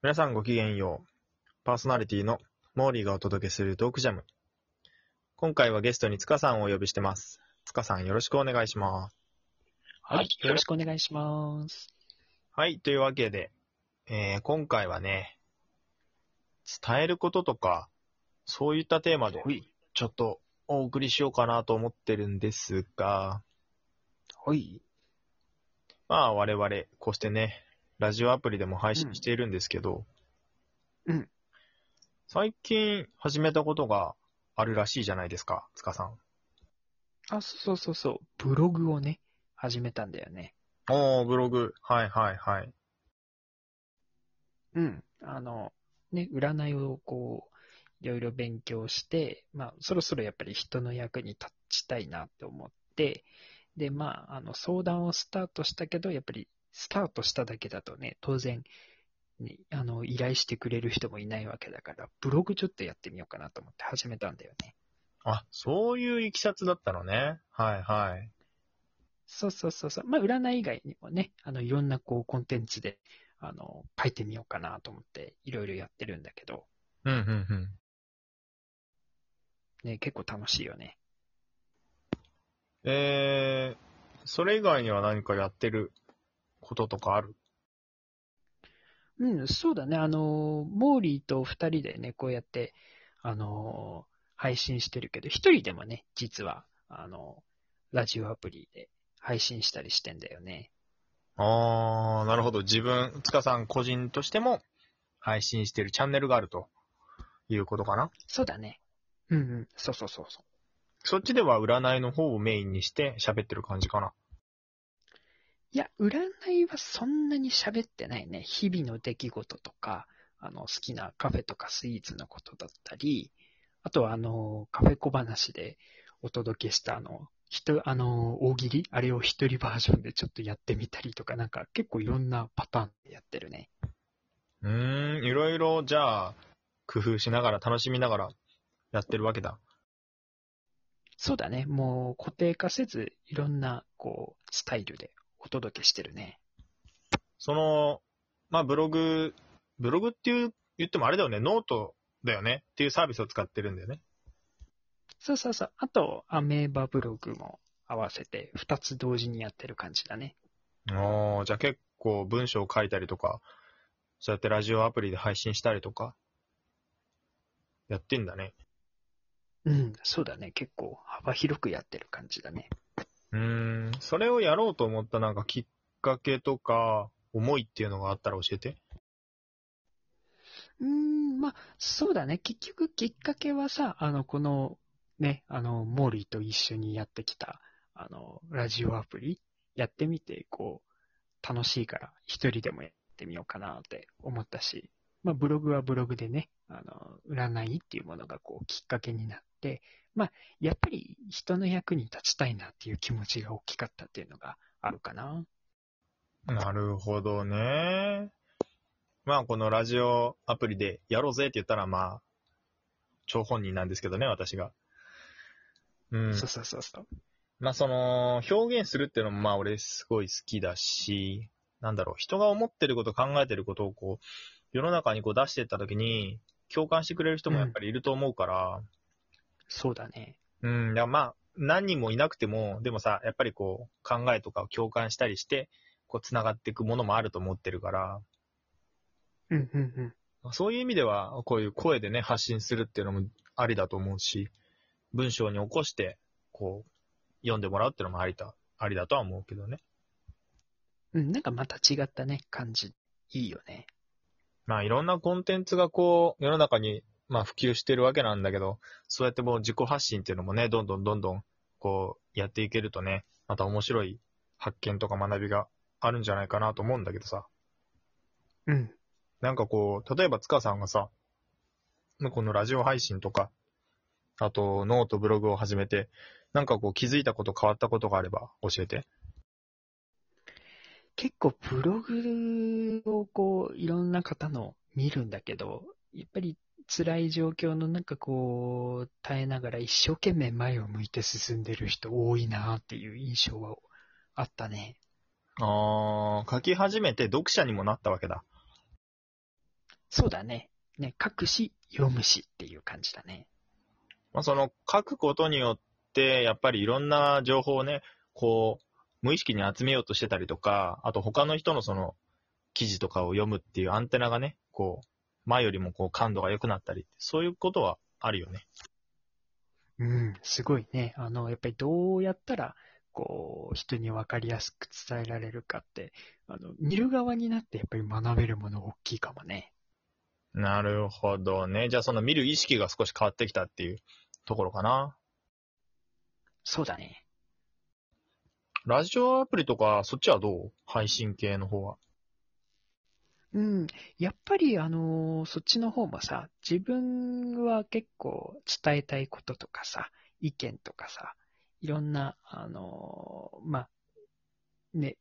皆さんごきげんよう。パーソナリティのモーリーがお届けするトークジャム。今回はゲストに塚さんをお呼びしてます。塚さんよろしくお願いします。はい。よろしくお願いします。はい、というわけで、えー今回はね、伝えることとか、そういったテーマで、い。ちょっとお送りしようかなと思ってるんですが、はい。まあ我々、こうしてね、ラジオアプリでも配信しているんですけど、うん。最近始めたことがあるらしいじゃないですか、塚さん。あ、そうそうそう。ブログをね、始めたんだよね。おー、ブログ。はいはいはい。うん。あの、ね、占いをこう、いろいろ勉強して、まあ、そろそろやっぱり人の役に立ちたいなって思って、で、まあ、あの、相談をスタートしたけど、やっぱり、スタートしただけだとね、当然、ね、あの、依頼してくれる人もいないわけだから、ブログちょっとやってみようかなと思って始めたんだよね。あ、そういういきさつだったのね。はいはい。そうそうそうそう。まあ、占い以外にもね、あの、いろんなこう、コンテンツで、あの、書いてみようかなと思って、いろいろやってるんだけど、うんうんうん。ね、結構楽しいよね。えー、それ以外には何かやってる？こととかある？うん、そうだね。あの、モーリーと二人でね、こうやって、あの、配信してるけど、一人でもね、実は、あの、ラジオアプリで配信したりしてんだよね。あー、なるほど。自分、塚さん個人としても配信してるチャンネルがあるということかな？そうだね。うんうん、そうそうそうそう。そっちでは占いの方をメインにして喋ってる感じかな。いや、占いはそんなに喋ってないね。日々の出来事とか、あの、好きなカフェとかスイーツのことだったり、あとはあの、カフェ小話でお届けしたあの、ひと、あの、大喜利？あれを一人バージョンでちょっとやってみたりとか、なんか結構いろんなパターンでやってるね。うーん、いろいろ、じゃあ、工夫しながら、楽しみながらやってるわけだ。そうだね。もう固定化せず、いろんな、こう、スタイルでお届けしてるね。その、まあ、ブログ、ブログっていう、言ってもあれだよね、ノートだよねっていうサービスを使ってるんだよね。そうそうそう。あと、アメーバブログも合わせて、二つ同時にやってる感じだね。おー、じゃあ結構文章を書いたりとか、そうやってラジオアプリで配信したりとか、やってんだね。うん、そうだね。結構幅広くやってる感じだね。うん、それをやろうと思ったなんかきっかけとか、思いっていうのがあったら教えて。うん、まあ、そうだね。結局きっかけはさ、あの、この、ね、あの、モーリーと一緒にやってきた、あの、ラジオアプリ、やってみて、こう、楽しいから、一人でもやってみようかなって思ったし、まあ、ブログはブログでね、あの、占いっていうものがこう、きっかけになって、まあ、やっぱり人の役に立ちたいなっていう気持ちが大きかったっていうのがあるかな。なるほどね。まあ、このラジオアプリでやろうぜって言ったら、まあ、張本人なんですけどね、私が。うん。そうそうそうそう。まあ、その、表現するっていうのも、まあ、俺すごい好きだし、なんだろう、人が思ってること、考えてることを、こう、世の中にこう出していったときに、共感してくれる人もやっぱりいると思うから、そうだね。うん、だまあ、何人もいなくても、でもさ、やっぱりこう、考えとかを共感したりして、こう、繋がっていくものもあると思ってるから、うんうんうん。そういう意味では、こういう声でね、発信するっていうのもありだと思うし、文章に起こして、こう、読んでもらうっていうのもありだ、ありだとは思うけどね。うん、なんかまた違ったね、感じ。いいよね。まあ、いろんなコンテンツがこう、世の中に、まあ、普及してるわけなんだけど、そうやってもう自己発信っていうのもね、どんどんどんどん、こう、やっていけるとね、また面白い発見とか学びがあるんじゃないかなと思うんだけどさ。うん。なんかこう、例えば塚さんがさ、このラジオ配信とか、あと note、ブログを始めて、なんかこう気づいたこと変わったことがあれば教えて。結構ブログをこう、いろんな方の見るんだけど、やっぱり辛い状況の中こう、耐えながら一生懸命前を向いて進んでる人多いなっていう印象はあったね。あー、書き始めて読者にもなったわけだ。そうだね。ね、書くし、読むしっていう感じだね。まあ、その書くことによって、やっぱりいろんな情報をね、こう、無意識に集めようとしてたりとか、あと他の人のその記事とかを読むっていうアンテナがね、こう、前よりもこう感度が良くなったり、そういうことはあるよね。うん、すごいね。あの、やっぱりどうやったら、こう、人に分かりやすく伝えられるかって、あの、見る側になってやっぱり学べるもの大きいかもね。なるほどね。じゃあその見る意識が少し変わってきたっていうところかな。そうだね。ラジオアプリとか、そっちはどう？配信系の方は。うん。やっぱり、あのそっちの方もさ、自分は結構伝えたいこととかさ、意見とかさ、いろんな、あのまあ、ね、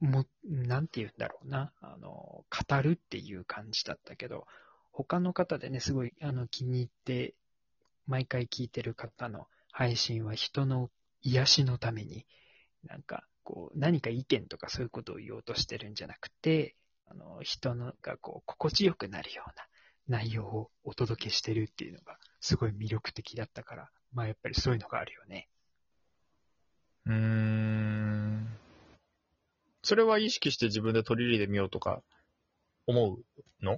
も、なんて言うんだろうな、あの語るっていう感じだったけど、他の方でね、すごい、あの、気に入って、毎回聞いてる方の配信は人の癒しのために、なんか、こう、何か意見とかそういうことを言おうとしてるんじゃなくて、あの、人のがこう、心地よくなるような内容をお届けしてるっていうのが、すごい魅力的だったから、まあやっぱりそういうのがあるよね。うーん。それは意識して自分で取り入れてみようとか、思うの？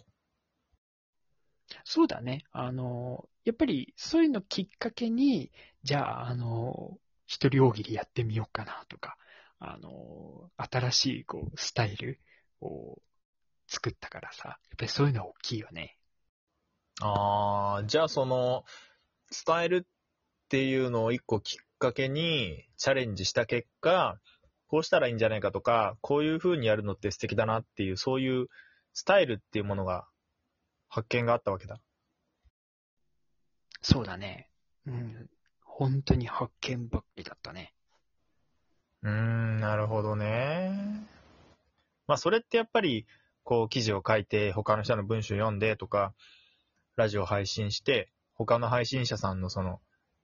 そうだね。あの、やっぱりそういうのきっかけに、じゃあ、あの、一人大喜利やってみようかなとか、あの、新しいこう、スタイルを作ったからさ、やっぱりそういうのは大きいよね。ああ、じゃあその、伝えるっていうのを一個きっかけにチャレンジした結果、こうしたらいいんじゃないかとか、こういう風にやるのって素敵だなっていう、そういうスタイルっていうものが発見があったわけだ。そうだね。うん。本当に発見ばっかりだったね。うーん、なるほどね。まあそれってやっぱり、こう記事を書いて、他の人の文章を読んでとか、ラジオ配信して、他の配信者さんのその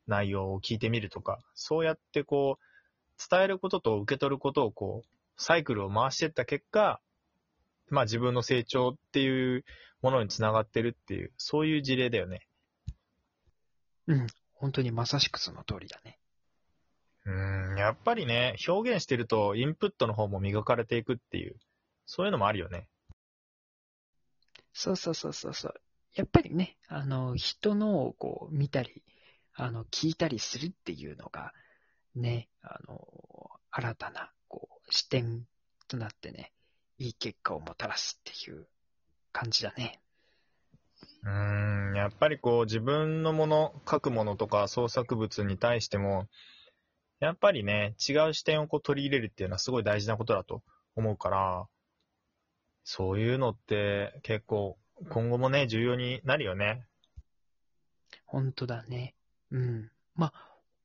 内容を聞いてみるとか、そうやってこう、伝えることと受け取ることをこう、サイクルを回していった結果、まあ自分の成長っていうものにつながってるっていう、そういう事例だよね。うん。本当にまさしくその通りだね。うーん、やっぱりね、表現してるとインプットの方も磨かれていくっていう、そういうのもあるよね。そうそうそうそうそう。やっぱりね、あの、人のをこう見たり、あの、聞いたりするっていうのが、ね、あの、新たな、こう、視点となってね、いい結果をもたらすっていう感じだね。うん、やっぱりこう自分のもの、書くものとか創作物に対しても、やっぱりね、違う視点をこう取り入れるっていうのはすごい大事なことだと思うから、そういうのって結構今後もね、重要になるよね。本当だね。うん。ま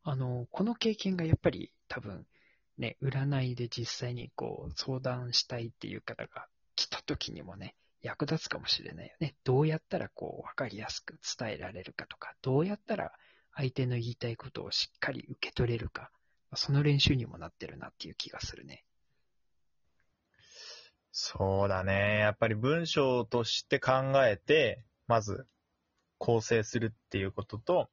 あ、あの、この経験がやっぱり多分、ね、占いで実際にこう相談したいっていう方が来た時にもね、役立つかもしれないよね。どうやったらこう分かりやすく伝えられるかとか、どうやったら相手の言いたいことをしっかり受け取れるか、その練習にもなってるなっていう気がするね。そうだね。やっぱり文章として考えて、まず構成するっていうことと、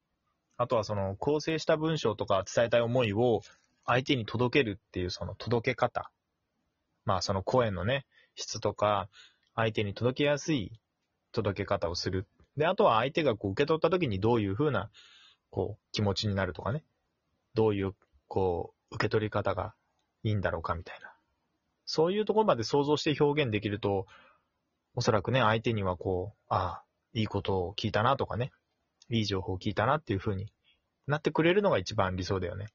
あとはその構成した文章とか伝えたい思いを相手に届けるっていうその届け方。まあその声のね、質とか、相手に届けやすい届け方をする。で、あとは相手がこう受け取った時にどういうふうな、こう、気持ちになるとかね。どういう、こう、受け取り方がいいんだろうかみたいな。そういうところまで想像して表現できると、おそらくね、相手にはこう、ああ、いいことを聞いたなとかね、いい情報を聞いたなっていう風になってくれるのが一番理想だよね。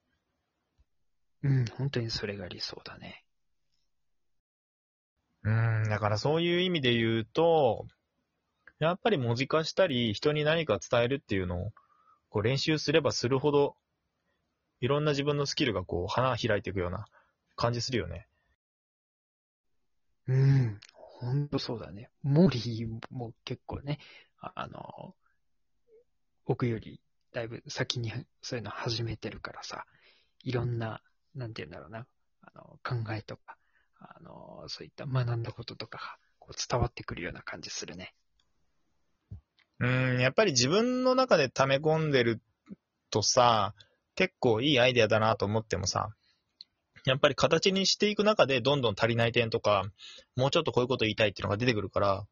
うん、本当にそれが理想だね。うん、だからそういう意味で言うと、やっぱり文字化したり、人に何か伝えるっていうのを、こう練習すればするほど、いろんな自分のスキルがこう、花開いていくような感じするよね。うん、本当そうだね。モリーも結構ね、ああの、僕よりだいぶ先にそういうの始めてるからさ、いろんな、なんて言うんだろうな、あの、考えとか、あの、そういった学んだこととかがこう伝わってくるような感じするね。うん、やっぱり自分の中で溜め込んでるとさ、結構いいアイデアだなと思ってもさ、やっぱり形にしていく中でどんどん足りない点とか、もうちょっとこういうこと言いたいっていうのが出てくるから、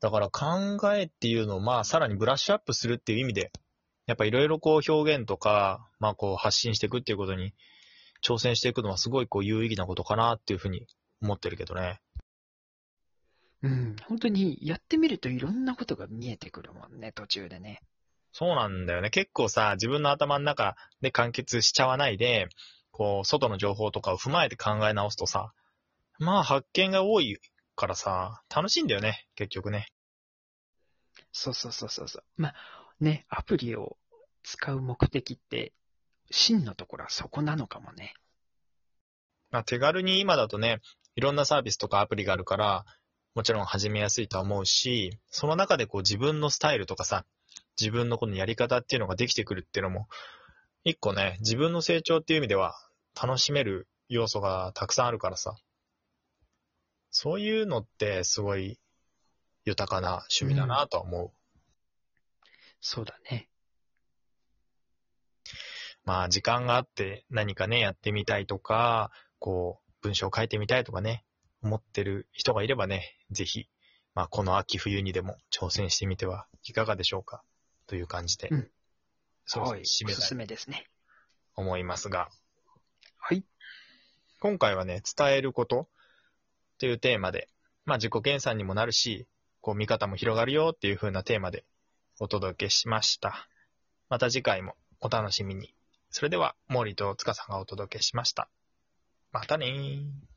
だから考えっていうのをまあさらにブラッシュアップするっていう意味で、やっぱいろいろこう表現とか、まあこう発信していくっていうことに挑戦していくのはすごいこう有意義なことかなっていうふうに思ってるけどね。うん、本当にやってみるといろんなことが見えてくるもんね、途中でね。そうなんだよね。結構さ、自分の頭の中で完結しちゃわないで、こう、外の情報とかを踏まえて考え直すとさ、まあ発見が多いからさ、楽しいんだよね、結局ね。そうそうそうそうそう。まあ、ね、アプリを使う目的って、真のところはそこなのかもね。まあ手軽に今だとね、いろんなサービスとかアプリがあるから、もちろん始めやすいとは思うし、その中でこう自分のスタイルとかさ、自分のこのやり方っていうのができてくるっていうのも、一個ね、自分の成長っていう意味では楽しめる要素がたくさんあるからさ。そういうのってすごい豊かな趣味だなとは思う。そうだね。まあ時間があって何かね、やってみたいとか、こう、文章を書いてみたいとかね、思ってる人がいればね、ぜひ、まあこの秋冬にでも挑戦してみてはいかがでしょうかという感じで、うんそろそろはい。おすす締めたいとめですね。思いますが、はい。今回はね、伝えることというテーマで、まあ自己研鑽にもなるし、こう見方も広がるよっていう風なテーマでお届けしました。また次回もお楽しみに。それでは、毛利と塚さんがお届けしました。またねー。